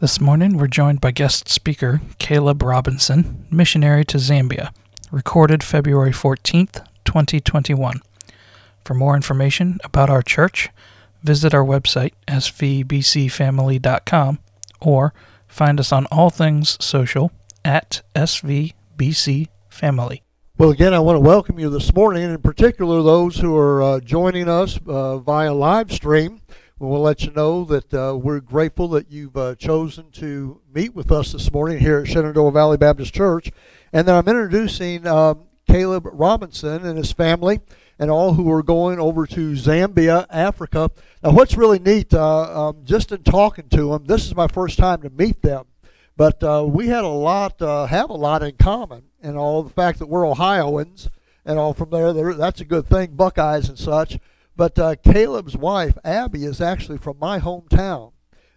This morning, we're joined by guest speaker Caleb Robinson, missionary to Zambia, recorded February 14th, 2021. For more information about our church, visit our website, svbcfamily.com, or find us on all things social at svbcfamily. Well, again, I want to welcome you this morning, in particular those who are uh, joining us uh, via live stream. We'll let you know that uh, we're grateful that you've uh, chosen to meet with us this morning here at Shenandoah Valley Baptist Church. And then I'm introducing um, Caleb Robinson and his family and all who are going over to Zambia, Africa. Now, what's really neat, uh, um, just in talking to them, this is my first time to meet them, but uh, we had a lot, uh, have a lot in common, and all the fact that we're Ohioans and all from there, that's a good thing, Buckeyes and such. But uh, Caleb's wife, Abby, is actually from my hometown.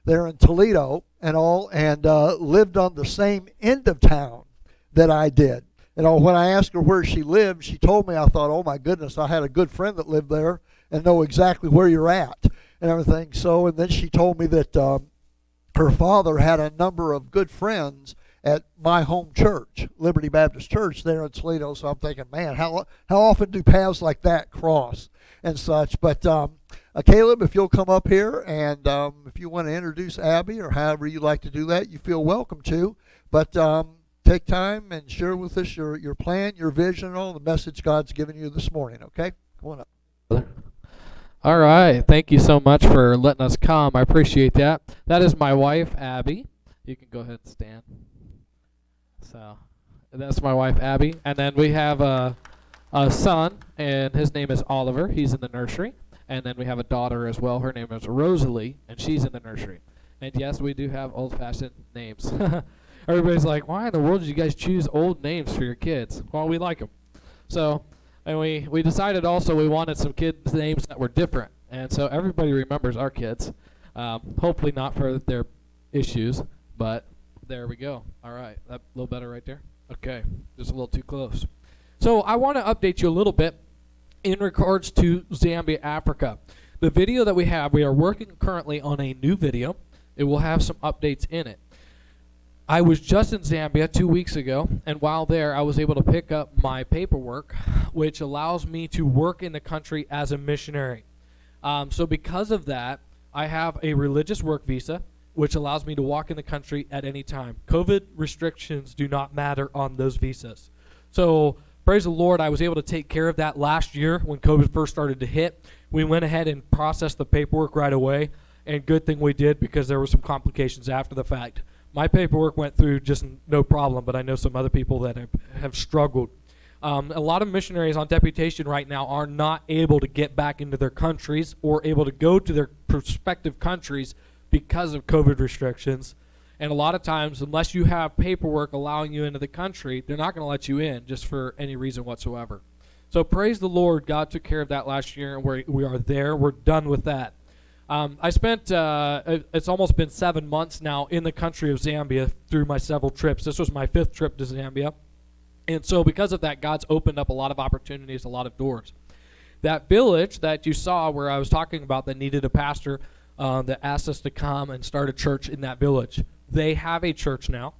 They're in Toledo and all, and uh, lived on the same end of town that I did. You know, when I asked her where she lived, she told me, I thought, oh my goodness, I had a good friend that lived there and know exactly where you're at and everything. So, and then she told me that um, her father had a number of good friends at my home church, Liberty Baptist Church, there in Toledo. So I'm thinking, man, how how often do paths like that cross? and such. But um, uh, Caleb, if you'll come up here and um, if you want to introduce Abby or however you like to do that, you feel welcome to. But um, take time and share with us your, your plan, your vision, and all the message God's given you this morning. Okay, come on up. All right. Thank you so much for letting us come. I appreciate that. That is my wife, Abby. You can go ahead and stand. So that's my wife, Abby. And then we have a. A son, and his name is Oliver. He's in the nursery. And then we have a daughter as well. Her name is Rosalie, and she's in the nursery. And yes, we do have old-fashioned names. Everybody's like, why in the world did you guys choose old names for your kids? Well, we like them. So, and we, we decided also we wanted some kids' names that were different. And so everybody remembers our kids. Um, hopefully not for their issues, but there we go. All right, that a little better right there? Okay, just a little too close. So I want to update you a little bit in regards to Zambia, Africa. The video that we have, we are working currently on a new video. It will have some updates in it. I was just in Zambia two weeks ago, and while there, I was able to pick up my paperwork, which allows me to work in the country as a missionary. Um, so, because of that, I have a religious work visa, which allows me to walk in the country at any time. COVID restrictions do not matter on those visas. So, praise the Lord, I was able to take care of that last year when COVID first started to hit. We went ahead and processed the paperwork right away, and good thing we did because there were some complications after the fact. My paperwork went through just no problem, but I know some other people that have, have struggled. Um, a lot of missionaries on deputation right now are not able to get back into their countries or able to go to their prospective countries because of COVID restrictions. And a lot of times, unless you have paperwork allowing you into the country, they're not going to let you in just for any reason whatsoever. So praise the Lord, God took care of that last year, and we're, we are there. We're done with that. Um, I spent, uh, it's almost been seven months now in the country of Zambia through my several trips. This was my fifth trip to Zambia. And so, because of that, God's opened up a lot of opportunities, a lot of doors. That village that you saw where I was talking about that needed a pastor uh, that asked us to come and start a church in that village they have a church now,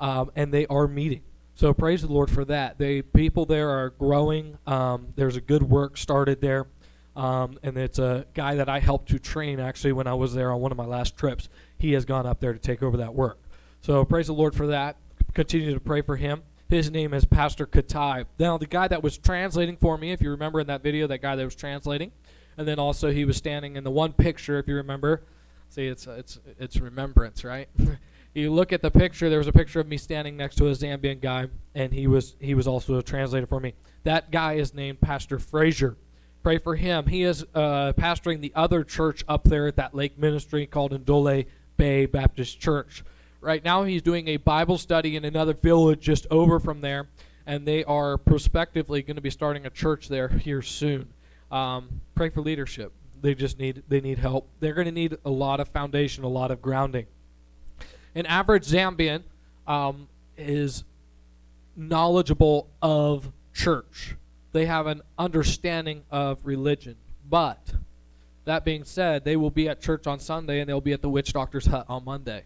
um, and they are meeting. So praise the Lord for that. The people there are growing. Um, there's a good work started there, um, and it's a guy that I helped to train actually when I was there on one of my last trips. He has gone up there to take over that work. So praise the Lord for that. Continue to pray for him. His name is Pastor Katai. Now the guy that was translating for me, if you remember in that video, that guy that was translating, and then also he was standing in the one picture, if you remember. See, it's it's it's remembrance, right? you look at the picture. There was a picture of me standing next to a Zambian guy, and he was he was also a translator for me. That guy is named Pastor Frazier. Pray for him. He is uh, pastoring the other church up there at that lake ministry called Ndole Bay Baptist Church. Right now, he's doing a Bible study in another village just over from there, and they are prospectively going to be starting a church there here soon. Um, pray for leadership. They just need they need help. They're going to need a lot of foundation, a lot of grounding an average Zambian um, is knowledgeable of church. They have an understanding of religion. But that being said, they will be at church on Sunday and they'll be at the witch doctor's hut on Monday.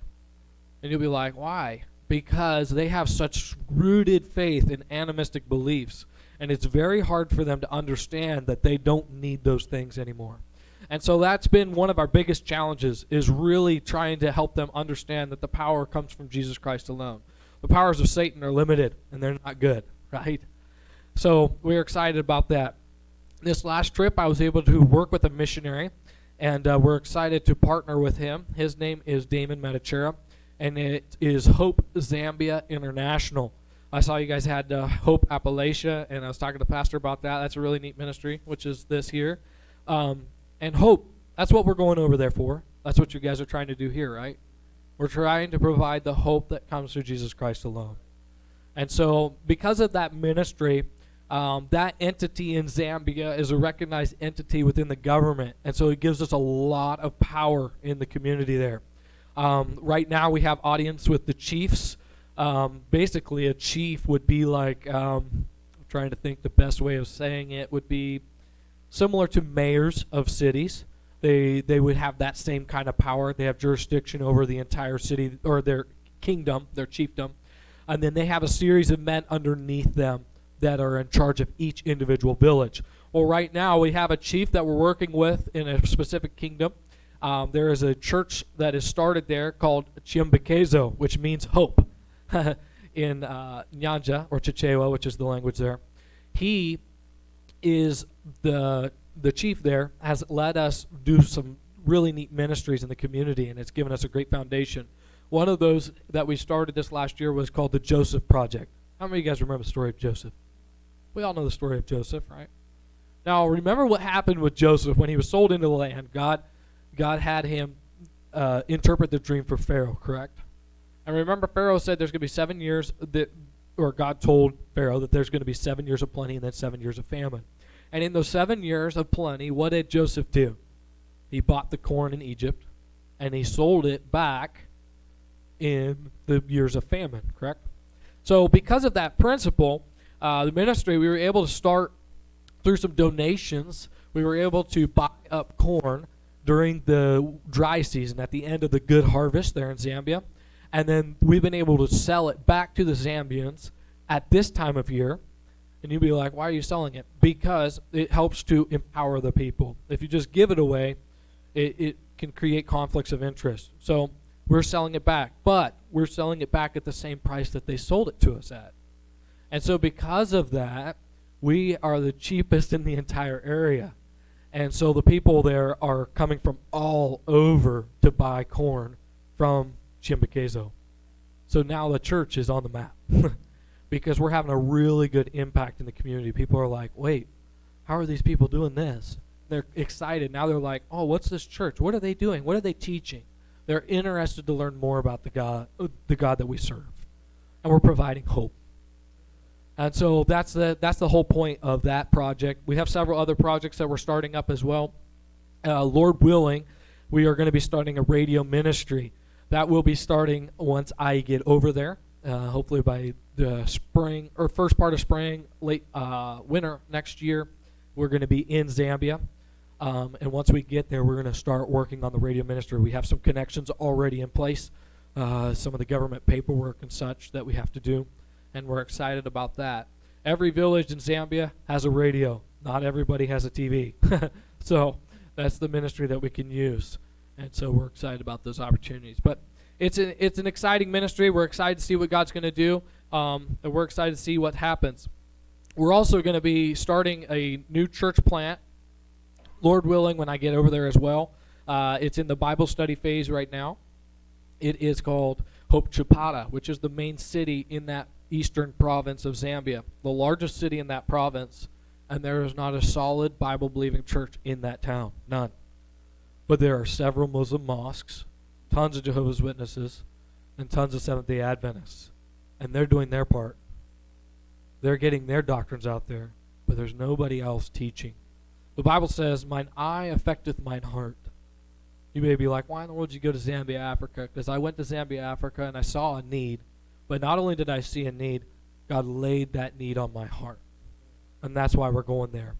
And you'll be like, why? Because they have such rooted faith in animistic beliefs. And it's very hard for them to understand that they don't need those things anymore. And so that's been one of our biggest challenges is really trying to help them understand that the power comes from Jesus Christ alone. The powers of Satan are limited and they're not good, right? So we're excited about that. This last trip, I was able to work with a missionary, and uh, we're excited to partner with him. His name is Damon Metachera, and it is Hope Zambia International. I saw you guys had uh, Hope Appalachia, and I was talking to the pastor about that. That's a really neat ministry, which is this here. Um, and hope, that's what we're going over there for. That's what you guys are trying to do here, right? We're trying to provide the hope that comes through Jesus Christ alone. And so, because of that ministry, um, that entity in Zambia is a recognized entity within the government. And so, it gives us a lot of power in the community there. Um, right now, we have audience with the chiefs. Um, basically, a chief would be like, um, I'm trying to think the best way of saying it would be similar to mayors of cities. They they would have that same kind of power. They have jurisdiction over the entire city or their kingdom, their chiefdom, and then they have a series of men underneath them that are in charge of each individual village. Well, right now we have a chief that we're working with in a specific kingdom. Um, there is a church that is started there called Chimbekezo, which means hope, in uh, Nyanja or Chichewa, which is the language there. He is the the chief there has let us do some really neat ministries in the community, and it's given us a great foundation. One of those that we started this last year was called the Joseph Project. How many of you guys remember the story of Joseph? We all know the story of Joseph, right? Now, remember what happened with Joseph when he was sold into the land. God, God had him uh, interpret the dream for Pharaoh, correct? And remember, Pharaoh said there's going to be seven years that, or God told Pharaoh that there's going to be seven years of plenty and then seven years of famine. And in those seven years of plenty, what did Joseph do? He bought the corn in Egypt and he sold it back in the years of famine, correct? So, because of that principle, uh, the ministry, we were able to start through some donations. We were able to buy up corn during the dry season at the end of the good harvest there in Zambia. And then we've been able to sell it back to the Zambians at this time of year and you'd be like, why are you selling it? Because it helps to empower the people. If you just give it away, it, it can create conflicts of interest. So we're selling it back, but we're selling it back at the same price that they sold it to us at. And so because of that, we are the cheapest in the entire area. And so the people there are coming from all over to buy corn from Chimbekezo. So now the church is on the map. because we're having a really good impact in the community. People are like, wait, how are these people doing this? They're excited. Now they're like, oh, what's this church? What are they doing? What are they teaching? They're interested to learn more about the God, the God that we serve. And we're providing hope. And so that's the that's the whole point of that project. We have several other projects that we're starting up as well. Uh, Lord willing, we are going to be starting a radio ministry. That will be starting once I get over there. Uh, hopefully by the spring or first part of spring, late uh, winter next year, we're going to be in Zambia. Um, and once we get there, we're going to start working on the radio ministry. We have some connections already in place, uh, some of the government paperwork and such that we have to do, and we're excited about that. Every village in Zambia has a radio. Not everybody has a TV. so that's the ministry that we can use. And so we're excited about those opportunities. But it's an it's an exciting ministry. We're excited to see what God's going to do, um, and we're excited to see what happens. We're also going to be starting a new church plant, Lord willing, when I get over there as well. Uh, it's in the Bible study phase right now. It is called Hope Chipata, which is the main city in that eastern province of Zambia, the largest city in that province, and there is not a solid Bible believing church in that town. None. But there are several Muslim mosques tons of Jehovah's Witnesses, and tons of Seventh day Adventists. And they're doing their part. They're getting their doctrines out there, but there's nobody else teaching. The Bible says, Mine eye affecteth mine heart. You may be like, Why in the world did you go to Zambia, Africa? Because I went to Zambia, Africa, and I saw a need. But not only did I see a need, God laid that need on my heart. And that's why we're going there.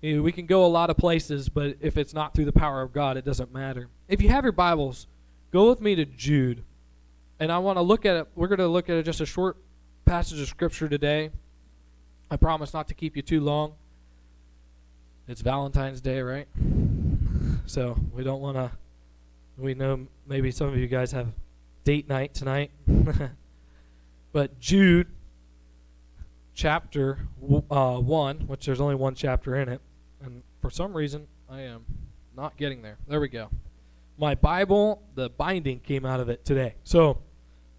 You know, we can go a lot of places, but if it's not through the power of God, it doesn't matter. If you have your Bibles, Go with me to Jude. and I want to look at it. We're going to look at just a short passage of scripture today. I promise not to keep you too long. It's Valentine's Day, right? So we don't want to. We know maybe some of you guys have date night tonight. but Jude, chapter uh, 1, which there's only one chapter in it, for some reason I am not getting there. There we go. My Bible, the binding came out of it today. So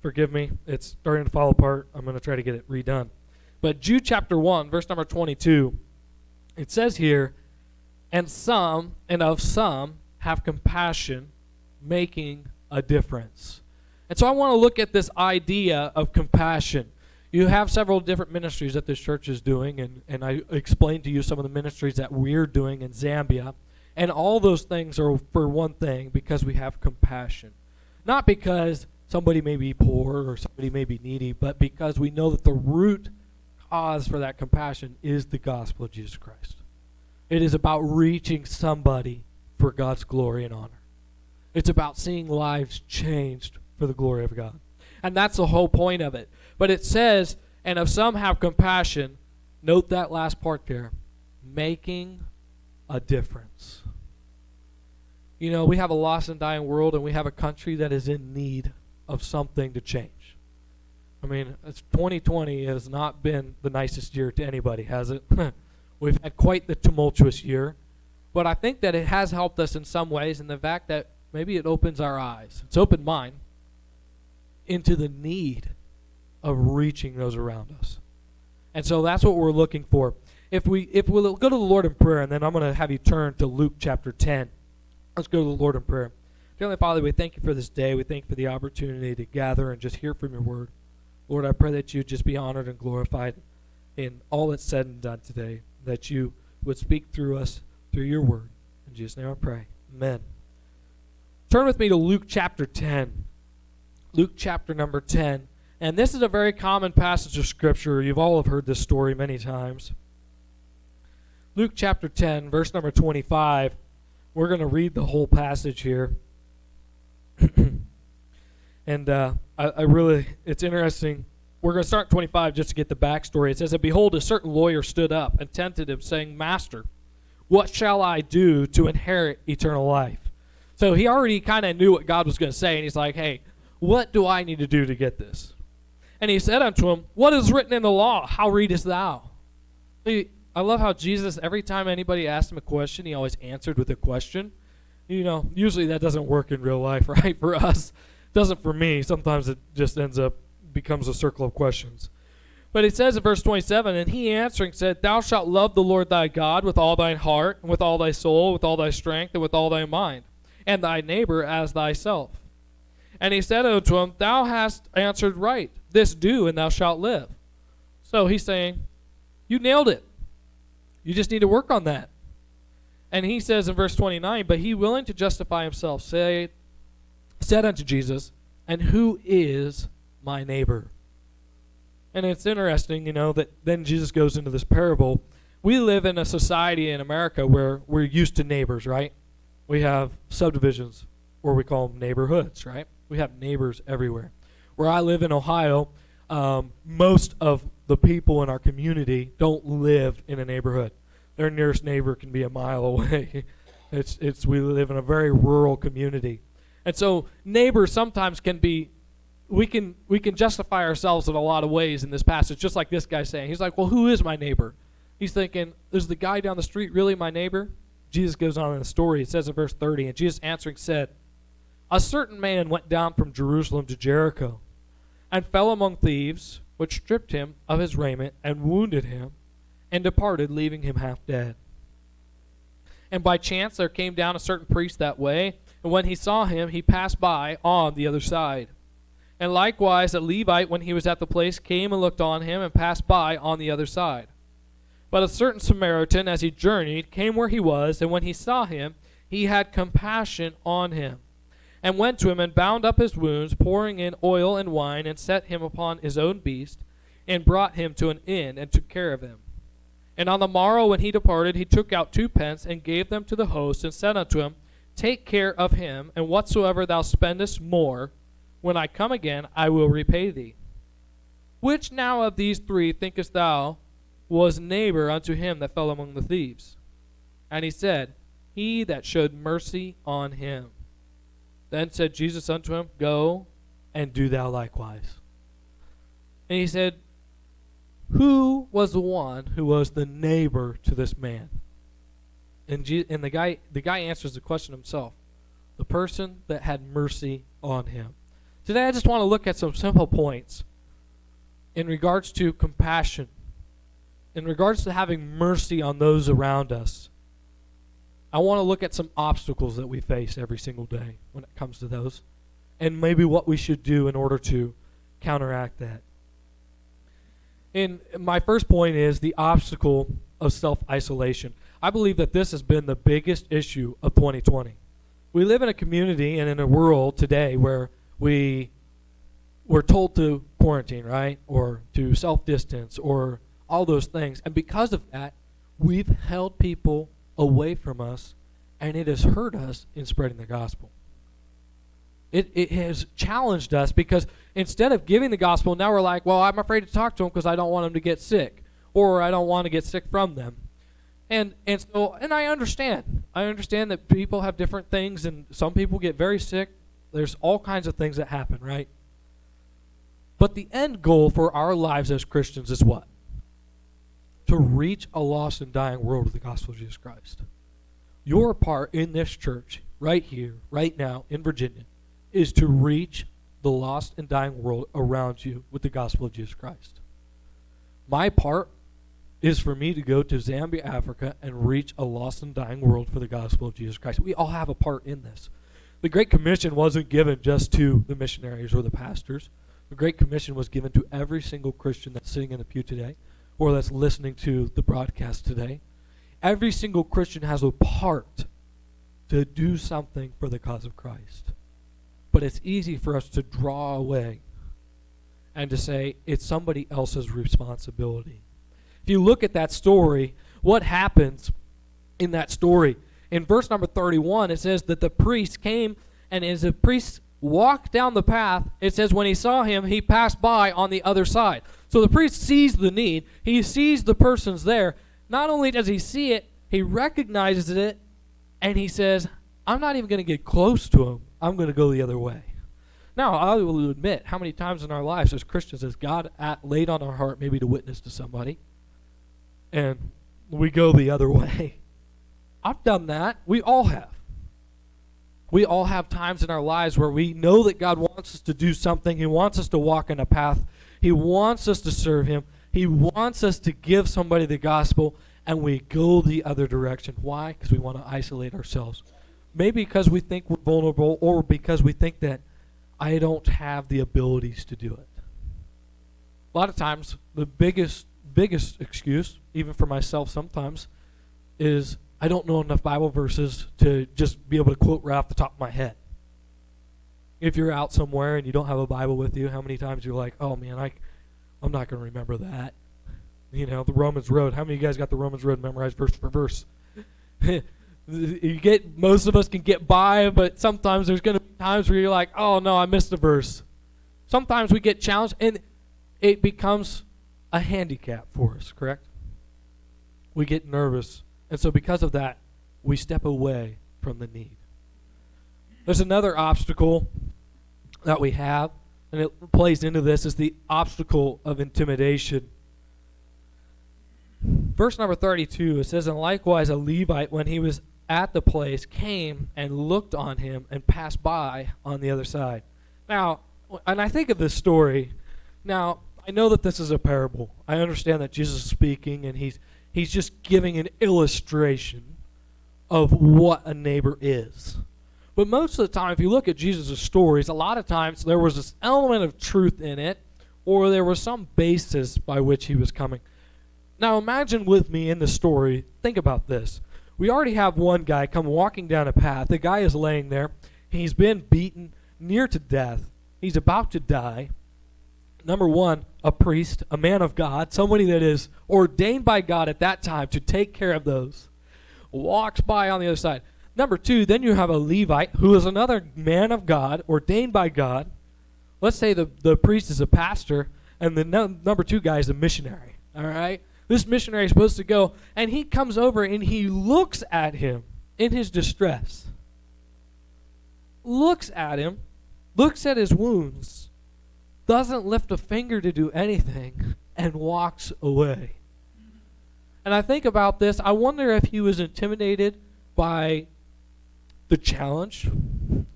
forgive me. It's starting to fall apart. I'm going to try to get it redone. But Jude chapter 1, verse number 22, it says here, And some, and of some, have compassion, making a difference. And so I want to look at this idea of compassion. You have several different ministries that this church is doing, and, and I explained to you some of the ministries that we're doing in Zambia. And all those things are for one thing because we have compassion. Not because somebody may be poor or somebody may be needy, but because we know that the root cause for that compassion is the gospel of Jesus Christ. It is about reaching somebody for God's glory and honor. It's about seeing lives changed for the glory of God. And that's the whole point of it. But it says, and if some have compassion, note that last part there, making a difference. You know, we have a lost and dying world, and we have a country that is in need of something to change. I mean, it's 2020 has not been the nicest year to anybody, has it? We've had quite the tumultuous year. But I think that it has helped us in some ways in the fact that maybe it opens our eyes. It's opened mine into the need of reaching those around us. And so that's what we're looking for. If we if we'll go to the Lord in prayer, and then I'm going to have you turn to Luke chapter 10. Let's go to the Lord in prayer. Heavenly Father, we thank you for this day. We thank you for the opportunity to gather and just hear from your word. Lord, I pray that you just be honored and glorified in all that's said and done today, that you would speak through us through your word. In Jesus' name I pray. Amen. Turn with me to Luke chapter 10. Luke chapter number 10. And this is a very common passage of Scripture. You've all have heard this story many times. Luke chapter 10, verse number 25. We're going to read the whole passage here. and uh, I, I, really, it's interesting. We're going to start 25 just to get the backstory. It says, And behold, a certain lawyer stood up and tempted him, saying, Master, what shall I do to inherit eternal life? So he already kind of knew what God was going to say, and he's like, Hey, what do I need to do to get this? And he said unto him, What is written in the law? How readest thou? I love how Jesus, every time anybody asked him a question, he always answered with a question you know, usually that doesn't work in real life, right? For us, it doesn't for me. Sometimes it just ends up becomes a circle of questions. But it says in verse 27, and he answering said, Thou shalt love the Lord thy God with all thine heart, and with all thy soul, with all thy strength, and with all thy mind, and thy neighbor as thyself. And he said unto him, Thou hast answered right. This do, and thou shalt live. So he's saying, You nailed it. You just need to work on that. And he says in verse 29, But he willing to justify himself say, said unto Jesus, And who is my neighbor? And it's interesting, you know, that then Jesus goes into this parable. We live in a society in America where we're used to neighbors, right? We have subdivisions, or we call them neighborhoods, right? We have neighbors everywhere. Where I live in Ohio, um, most of the people in our community don't live in a neighborhood their nearest neighbor can be a mile away. it's it's we live in a very rural community, and so neighbors sometimes can be. We can we can justify ourselves in a lot of ways in this passage, just like this guy saying. He's like, "Well, who is my neighbor?" He's thinking, "Is the guy down the street really my neighbor?" Jesus goes on in the story. It says in verse 30, and Jesus answering said, A certain man went down from Jerusalem to Jericho, and fell among thieves, which stripped him of his raiment, and wounded him, and departed, leaving him half dead. And by chance there came down a certain priest that way, and when he saw him, he passed by on the other side. And likewise a Levite, when he was at the place, came and looked on him, and passed by on the other side. But a certain Samaritan, as he journeyed, came where he was, and when he saw him, he had compassion on him, and went to him and bound up his wounds, pouring in oil and wine, and set him upon his own beast, and brought him to an inn, and took care of him. And on the morrow, when he departed, he took out two pence and gave them to the host, and said unto him, Take care of him, and whatsoever thou spendest more, When I come again, I will repay thee. Which now of these three thinkest thou was neighbor unto him that fell among the thieves? And he said, He that showed mercy on him. Then said Jesus unto him, Go and do thou likewise. And he said, Who was the one who was the neighbor to this man? And, Je- and the guy the guy answers the question himself. The person that had mercy on him. Today I just want to look at some simple points in regards to compassion, in regards to having mercy on those around us. I want to look at some obstacles that we face every single day when it comes to those, and maybe what we should do in order to counteract that. And my first point is the obstacle of self isolation. I believe that this has been the biggest issue of 2020. We live in a community and in a world today where we we're told to quarantine, right? Or to self distance or all those things. And because of that, we've held people away from us and it has hurt us in spreading the gospel. It, it has challenged us because instead of giving the gospel, now we're like, well, I'm afraid to talk to them because I don't want them to get sick or I don't want to get sick from them. And and so and I understand. I understand that people have different things and some people get very sick. There's all kinds of things that happen, right? But the end goal for our lives as Christians is what? To reach a lost and dying world with the gospel of Jesus Christ. Your part in this church, right here, right now, in Virginia, is to reach the lost and dying world around you with the gospel of Jesus Christ. My part is for me to go to Zambia, Africa, and reach a lost and dying world for the gospel of Jesus Christ. We all have a part in this. The Great Commission wasn't given just to the missionaries or the pastors. The Great Commission was given to every single Christian that's sitting in the pew today or that's listening to the broadcast today. Every single Christian has a part to do something for the cause of Christ. But it's easy for us to draw away and to say it's somebody else's responsibility. If you look at that story, what happens in that story? In verse number 31, it says that the priest came, and as the priest walked down the path, it says when he saw him, he passed by on the other side. So the priest sees the need, he sees the person's there. Not only does he see it, he recognizes it, and he says, I'm not even going to get close to him. I'm going to go the other way. Now, I will admit, how many times in our lives as Christians has God at, laid on our heart maybe to witness to somebody, and we go the other way? I've done that. We all have. We all have times in our lives where we know that God wants us to do something. He wants us to walk in a path. He wants us to serve Him. He wants us to give somebody the gospel, and we go the other direction. Why? Because we want to isolate ourselves. Maybe because we think we're vulnerable, or because we think that I don't have the abilities to do it. A lot of times, the biggest biggest excuse, even for myself sometimes, is I don't know enough Bible verses to just be able to quote right off the top of my head. If you're out somewhere and you don't have a Bible with you, how many times you're like, "Oh man, I, I'm not going to remember that." You know, the Romans Road. How many of you guys got the Romans Road memorized verse for verse? you get most of us can get by, but sometimes there's going to be times where you're like, "Oh no, I missed a verse." Sometimes we get challenged, and it becomes a handicap for us. Correct? We get nervous, and so because of that, we step away from the need. There's another obstacle that we have, and it plays into this is the obstacle of intimidation. Verse number 32, it says, And likewise a Levite, when he was at the place, came and looked on him and passed by on the other side. Now, and I think of this story. Now, I know that this is a parable. I understand that Jesus is speaking and he's he's just giving an illustration of what a neighbor is. But most of the time, if you look at Jesus' stories, a lot of times there was this element of truth in it, or there was some basis by which he was coming. Now, imagine with me in the story, think about this. We already have one guy come walking down a path. The guy is laying there. He's been beaten near to death. He's about to die. Number one, a priest, a man of God, somebody that is ordained by God at that time to take care of those, walks by on the other side. Number two, then you have a Levite who is another man of God, ordained by God, let's say the, the priest is a pastor and the no, number two guy is a missionary. All right? This missionary is supposed to go, and he comes over and he looks at him in his distress. Looks at him, looks at his wounds, doesn't lift a finger to do anything, and walks away. And I think about this, I wonder if he was intimidated by the challenge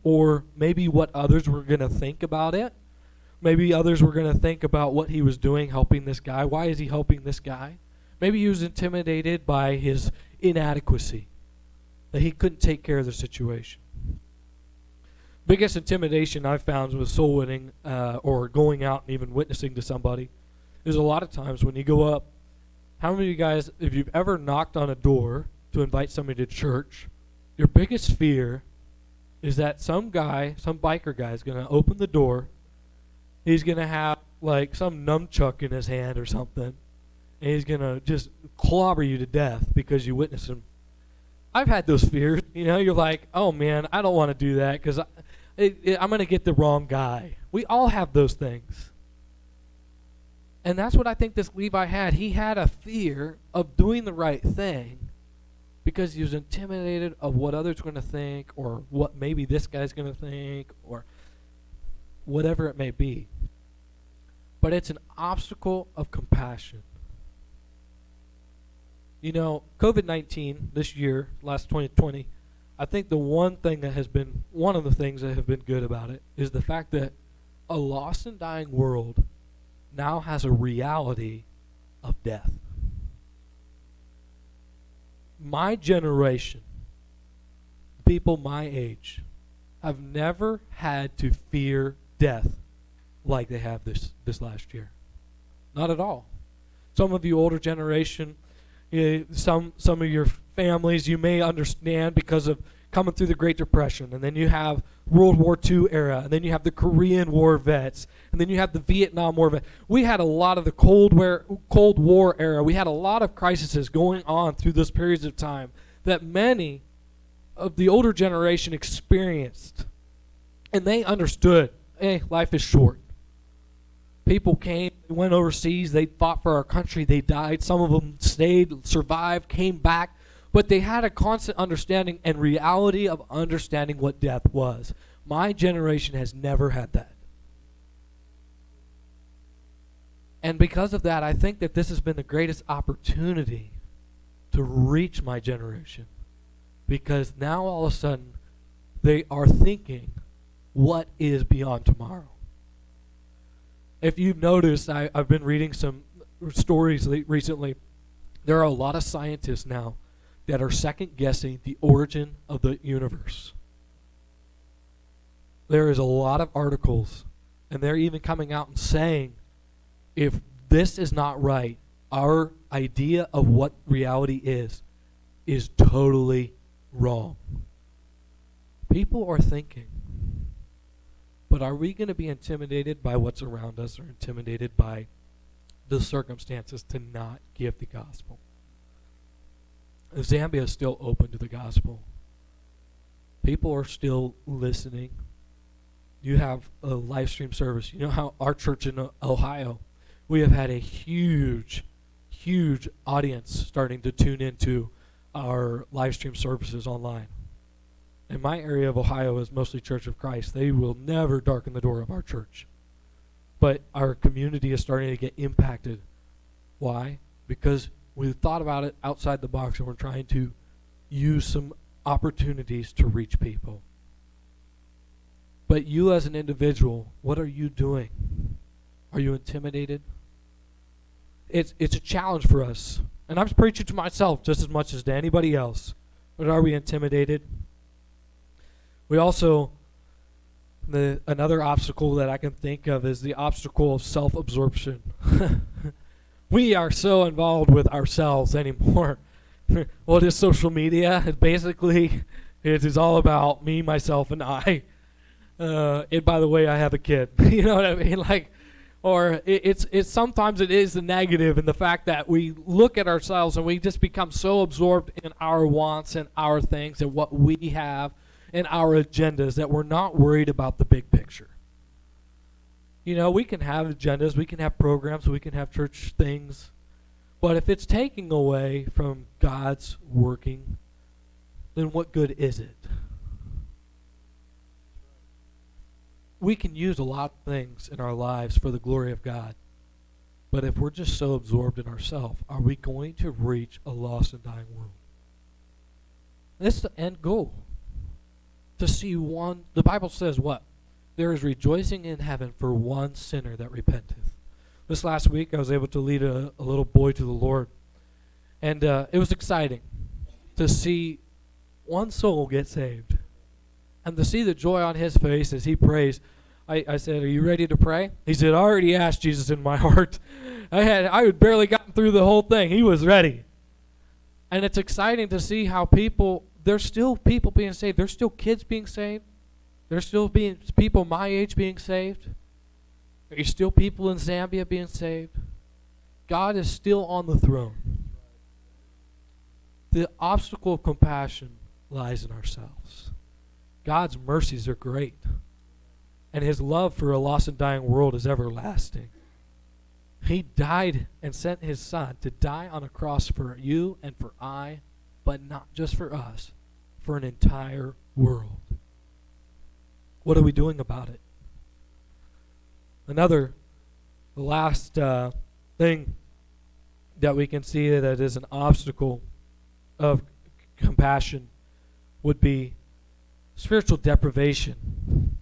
or maybe what others were going to think about it. Maybe others were going to think about what he was doing helping this guy. Why is he helping this guy? Maybe he was intimidated by his inadequacy, that he couldn't take care of the situation. Biggest intimidation I've found with soul winning uh, or going out and even witnessing to somebody is a lot of times when you go up. How many of you guys, if you've ever knocked on a door to invite somebody to church, your biggest fear is that some guy, some biker guy, is going to open the door. He's going to have like some nunchuck in his hand or something, and he's going to just clobber you to death because you witnessed him. I've had those fears. You know, you're like, oh man, I don't want to do that because I'm going to get the wrong guy. We all have those things. And that's what I think this Levi had. He had a fear of doing the right thing because he was intimidated of what others are going to think or what maybe this guy's going to think or whatever it may be. But it's an obstacle of compassion. You know, COVID 19 this year, last 2020, I think the one thing that has been, one of the things that have been good about it is the fact that a lost and dying world now has a reality of death my generation, people my age, have never had to fear death like they have this, this last year. Not at all. Some of you older generation, uh, some some of your families you may understand because of coming through the Great Depression, and then you have World War II era, and then you have the Korean War vets, and then you have the Vietnam War vets. We had a lot of the Cold War, Cold War era. We had a lot of crises going on through those periods of time that many of the older generation experienced, and they understood. Hey, life is short. People came, went overseas, they fought for our country, they died. Some of them stayed, survived, came back but they had a constant understanding and reality of understanding what death was. My generation has never had that. And because of that, I think that this has been the greatest opportunity to reach my generation. Because now all of a sudden, they are thinking, what is beyond tomorrow? If you've noticed, I, have been reading some stories recently. There are a lot of scientists now that are second guessing the origin of the universe. There is a lot of articles, and they're even coming out and saying if this is not right, our idea of what reality is is totally wrong. People are thinking, but are we going to be intimidated by what's around us or intimidated by the circumstances to not give the gospel? Zambia is still open to the gospel. People are still listening. You have a live stream service. You know how our church in Ohio, we have had a huge, huge audience starting to tune into our live stream services online. In my area of Ohio is mostly Church of Christ. They will never darken the door of our church. But our community is starting to get impacted. Why? Because we thought about it outside the box and we're trying to use some opportunities to reach people. But you as an individual, what are you doing? Are you intimidated? It's it's a challenge for us. And I'm preaching to myself just as much as to anybody else. But are we intimidated? We also the another obstacle that I can think of is the obstacle of self-absorption. we are so involved with ourselves anymore. what is social media? It basically it is all about me, myself, and I. Uh, and by the way, I have a kid. you know what I mean? Like, or it, it's it's sometimes it is the negative in the fact that we look at ourselves and we just become so absorbed in our wants and our things and what we have and our agendas that we're not worried about the big picture. You know, we can have agendas, we can have programs, we can have church things, but if it's taking away from God's working, then what good is it? We can use a lot of things in our lives for the glory of God. But if we're just so absorbed in ourselves, are we going to reach a lost and dying world? That's the end goal. To see one, the Bible says what? There is rejoicing in heaven for one sinner that repenteth. This last week, I was able to lead a, a little boy to the Lord. And uh, it was exciting to see one soul get saved. And to see the joy on his face as he prays. I, I said, Are you ready to pray? He said, I already asked Jesus in my heart. I had I had barely gotten through the whole thing. He was ready. And it's exciting to see how people there's still people being saved. There's still kids being saved. There's still being people my age being saved. There's still people in Zambia being saved. God is still on the throne. The obstacle of compassion lies in ourselves. God's mercies are great, and his love for a lost and dying world is everlasting. He died and sent his son to die on a cross for you and for I, but not just for us, for an entire world. What are we doing about it? Another, the last uh, thing that we can see that is an obstacle of compassion would be spiritual deprivation.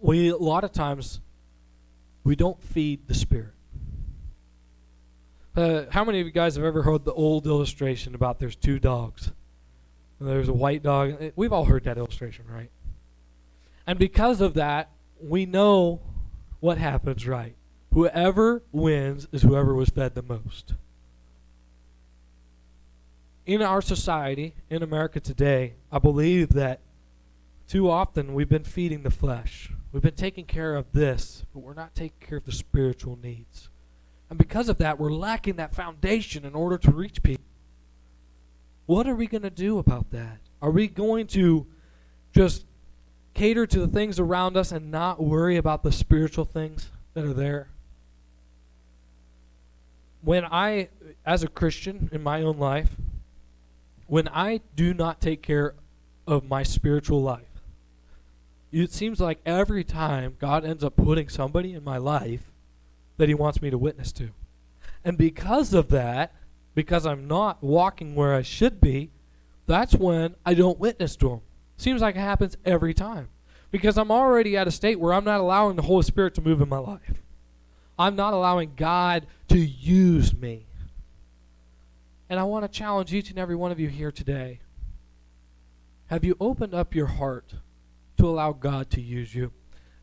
We a lot of times we don't feed the spirit. Uh, how many of you guys have ever heard the old illustration about there's two dogs? There's a white dog. We've all heard that illustration, right? And because of that, we know what happens, right? Whoever wins is whoever was fed the most. In our society, in America today, I believe that too often we've been feeding the flesh. We've been taking care of this, but we're not taking care of the spiritual needs. And because of that, we're lacking that foundation in order to reach people. What are we going to do about that? Are we going to just cater to the things around us and not worry about the spiritual things that are there? When I, as a Christian in my own life, when I do not take care of my spiritual life, it seems like every time God ends up putting somebody in my life that He wants me to witness to. And because of that, because I'm not walking where I should be, that's when I don't witness to them. Seems like it happens every time. Because I'm already at a state where I'm not allowing the Holy Spirit to move in my life. I'm not allowing God to use me. And I want to challenge each and every one of you here today. Have you opened up your heart to allow God to use you?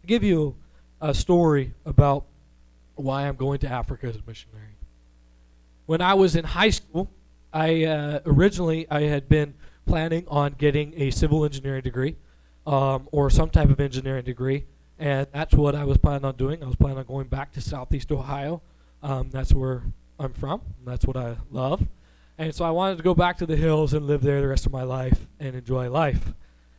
I'll give you a story about why I'm going to Africa as a missionary when I was in high school, I uh, originally I had been planning on getting a civil engineering degree um, or some type of engineering degree, and that's what I was planning on doing. I was planning on going back to Southeast Ohio. Um, that's where I'm from. that's what I love. And so I wanted to go back to the hills and live there the rest of my life and enjoy life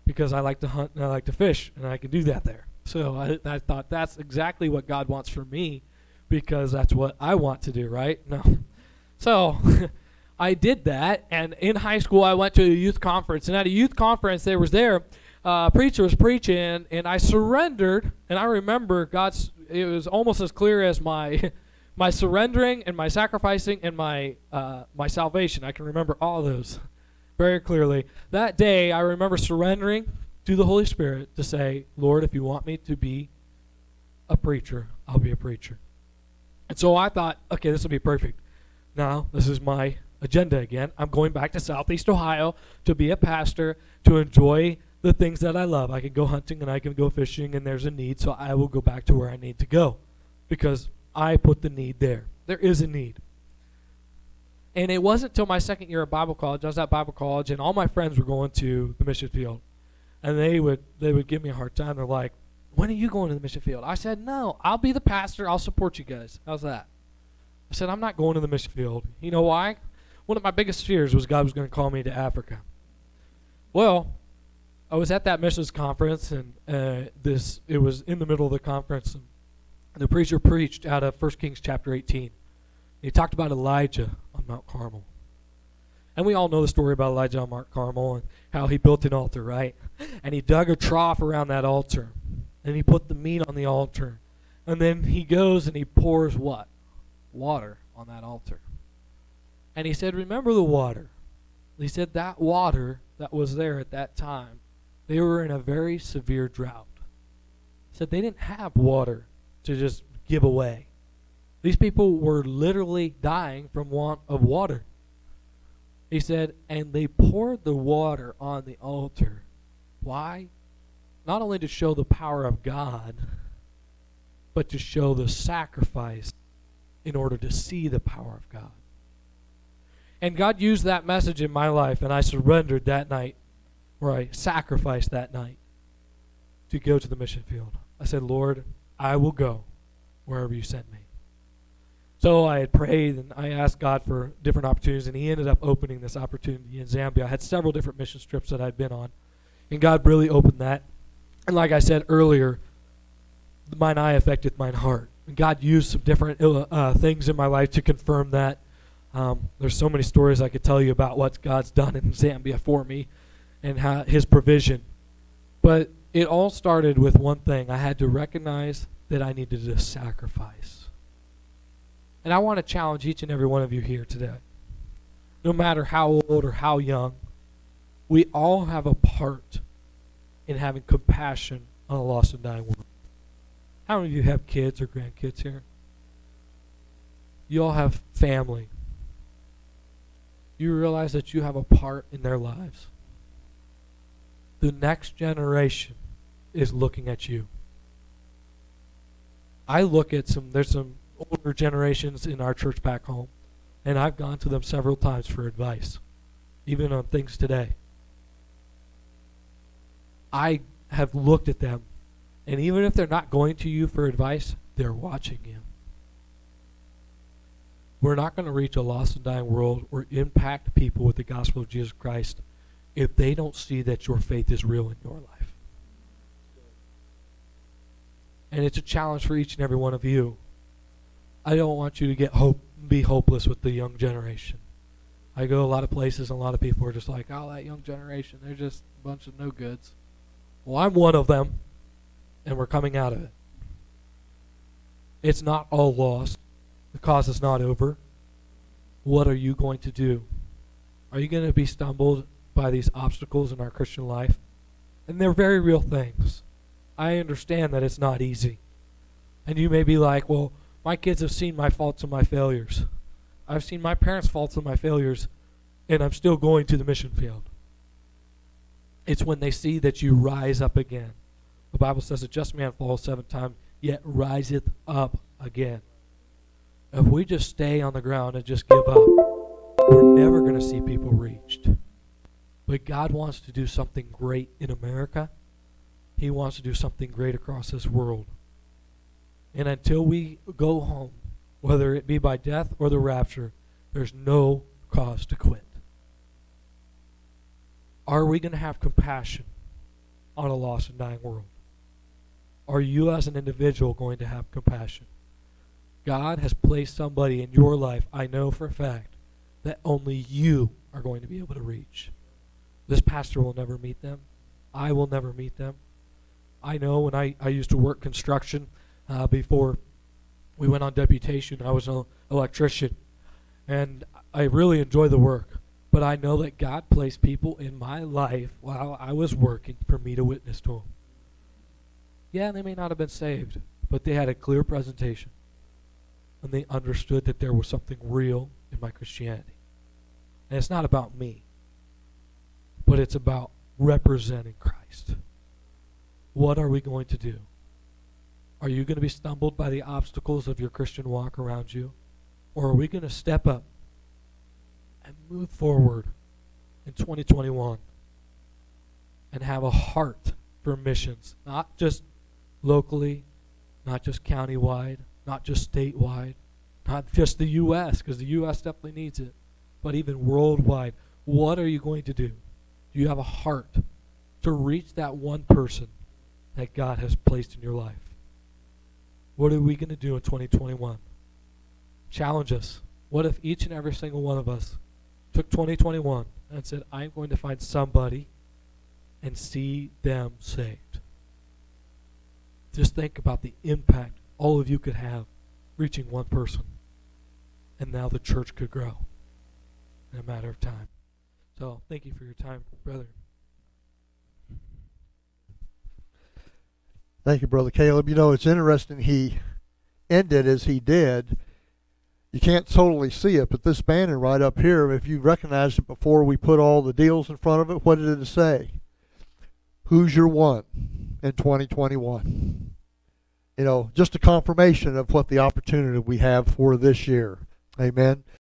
because I like to hunt and I like to fish and I can do that there. So I, I thought that's exactly what God wants for me because that's what I want to do, right? No. So I did that, and in high school I went to a youth conference, and at a youth conference there was there uh, a preacher was preaching, and I surrendered, and I remember God's. It was almost as clear as my my surrendering and my sacrificing and my uh, my salvation. I can remember all those very clearly. That day, I remember surrendering to the Holy Spirit to say, "Lord, if you want me to be a preacher, I'll be a preacher." And so I thought, okay, this will be perfect. Now, this is my agenda again. I'm going back to Southeast Ohio to be a pastor, to enjoy the things that I love. I can go hunting and I can go fishing, and there's a need, so I will go back to where I need to go because I put the need there. There is a need. And it wasn't until my second year of Bible college. I was at Bible college, and all my friends were going to the mission field, and they would they would give me a hard time. They're like, "When are you going to the mission field?" I said, "No, I'll be the pastor. I'll support you guys." How's that? I said, I'm not going to the mission field. You know why? One of my biggest fears was God was going to call me to Africa. Well, I was at that missions conference, and uh, this it was in the middle of the conference. And the preacher preached out of 1 Kings chapter 18. He talked about Elijah on Mount Carmel. And we all know the story about Elijah on Mount Carmel and how he built an altar, right? And he dug a trough around that altar. And he put the meat on the altar. And then he goes and he pours what? Water on that altar. And he said, Remember the water. He said that water that was there at that time, they were in a very severe drought. He said they didn't have water to just give away. These people were literally dying from want of water. He said, and they poured the water on the altar. Why? Not only to show the power of God, but to show the sacrifice in order to see the power of God. And God used that message in my life, and I surrendered that night, or I sacrificed that night to go to the mission field. I said, Lord, I will go wherever you send me. So I had prayed and I asked God for different opportunities, and He ended up opening this opportunity in Zambia. I had several different mission trips that I'd been on, and God really opened that. And like I said earlier, mine eye affected mine heart. And God used some different uh, uh, things in my life to confirm that. Um, there's so many stories I could tell you about what God's done in Zambia for me and how His provision. But it all started with one thing I had to recognize that I needed to sacrifice. And I want to challenge each and every one of you here today. No matter how old or how young, we all have a part in having compassion on a lost and dying world. How many of you have kids or grandkids here? You all have family. You realize that you have a part in their lives. The next generation is looking at you. I look at some, there's some older generations in our church back home, and I've gone to them several times for advice, even on things today. I have looked at them, and even if they're not going to you for advice, they're watching you. We're not going to reach a lost and dying world or impact people with the gospel of Jesus Christ if they don't see that your faith is real in your life. And it's a challenge for each and every one of you. I don't want you to get hope be hopeless with the young generation. I go a lot of places and a lot of people are just like, oh, that young generation, they're just a bunch of no goods. Well, I'm one of them, and we're coming out of it. It's not all lost. The cause is not over. What are you going to do? Are you going to be stumbled by these obstacles in our Christian life? And they're very real things. I understand that it's not easy. And you may be like, well, my kids have seen my faults and my failures. I've seen my parents' faults and my failures, and I'm still going to the mission field. It's when they see that you rise up again. The Bible says a just man falls seven times, yet riseth up again. If we just stay on the ground and just give up, we're never going to see people reached. But God wants to do something great in America. He wants to do something great across this world. And until we go home, whether it be by death or the rapture, there's no cause to quit. Are we going to have compassion on a lost and dying world? Are you, as an individual, going to have compassion? God has placed somebody in your life, I know for a fact, that only you are going to be able to reach. This pastor will never meet them. I will never meet them. I know when I, I used to work construction uh, before we went on deputation, I was an electrician. And I really enjoy the work. But I know that God placed people in my life while I was working for me to witness to them. Yeah, they may not have been saved, but they had a clear presentation. And they understood that there was something real in my Christianity. And it's not about me, but it's about representing Christ. What are we going to do? Are you going to be stumbled by the obstacles of your Christian walk around you? Or are we going to step up and move forward in 2021 and have a heart for missions, not just locally, not just countywide, not just statewide, not just the U.S., because the U.S. definitely needs it, but even worldwide. What are you going to do? Do you have a heart to reach that one person that God has placed in your life? What are we going to do in 2021? Challenge us. What if each and every single one of us took 2021 and said, I'm going to find somebody and see them saved? Just think about the impact all of you could have reaching one person. And now the church could grow in a matter of time. So thank you for your time, brother. Thank you, Brother Caleb. You know, it's interesting he ended as he did. You can't totally see it, but this banner right up here, if you recognized it before we put all the deals in front of it, what did it say? Who's your one in 2021? You know, just a confirmation of what the opportunity we have for this year. Amen.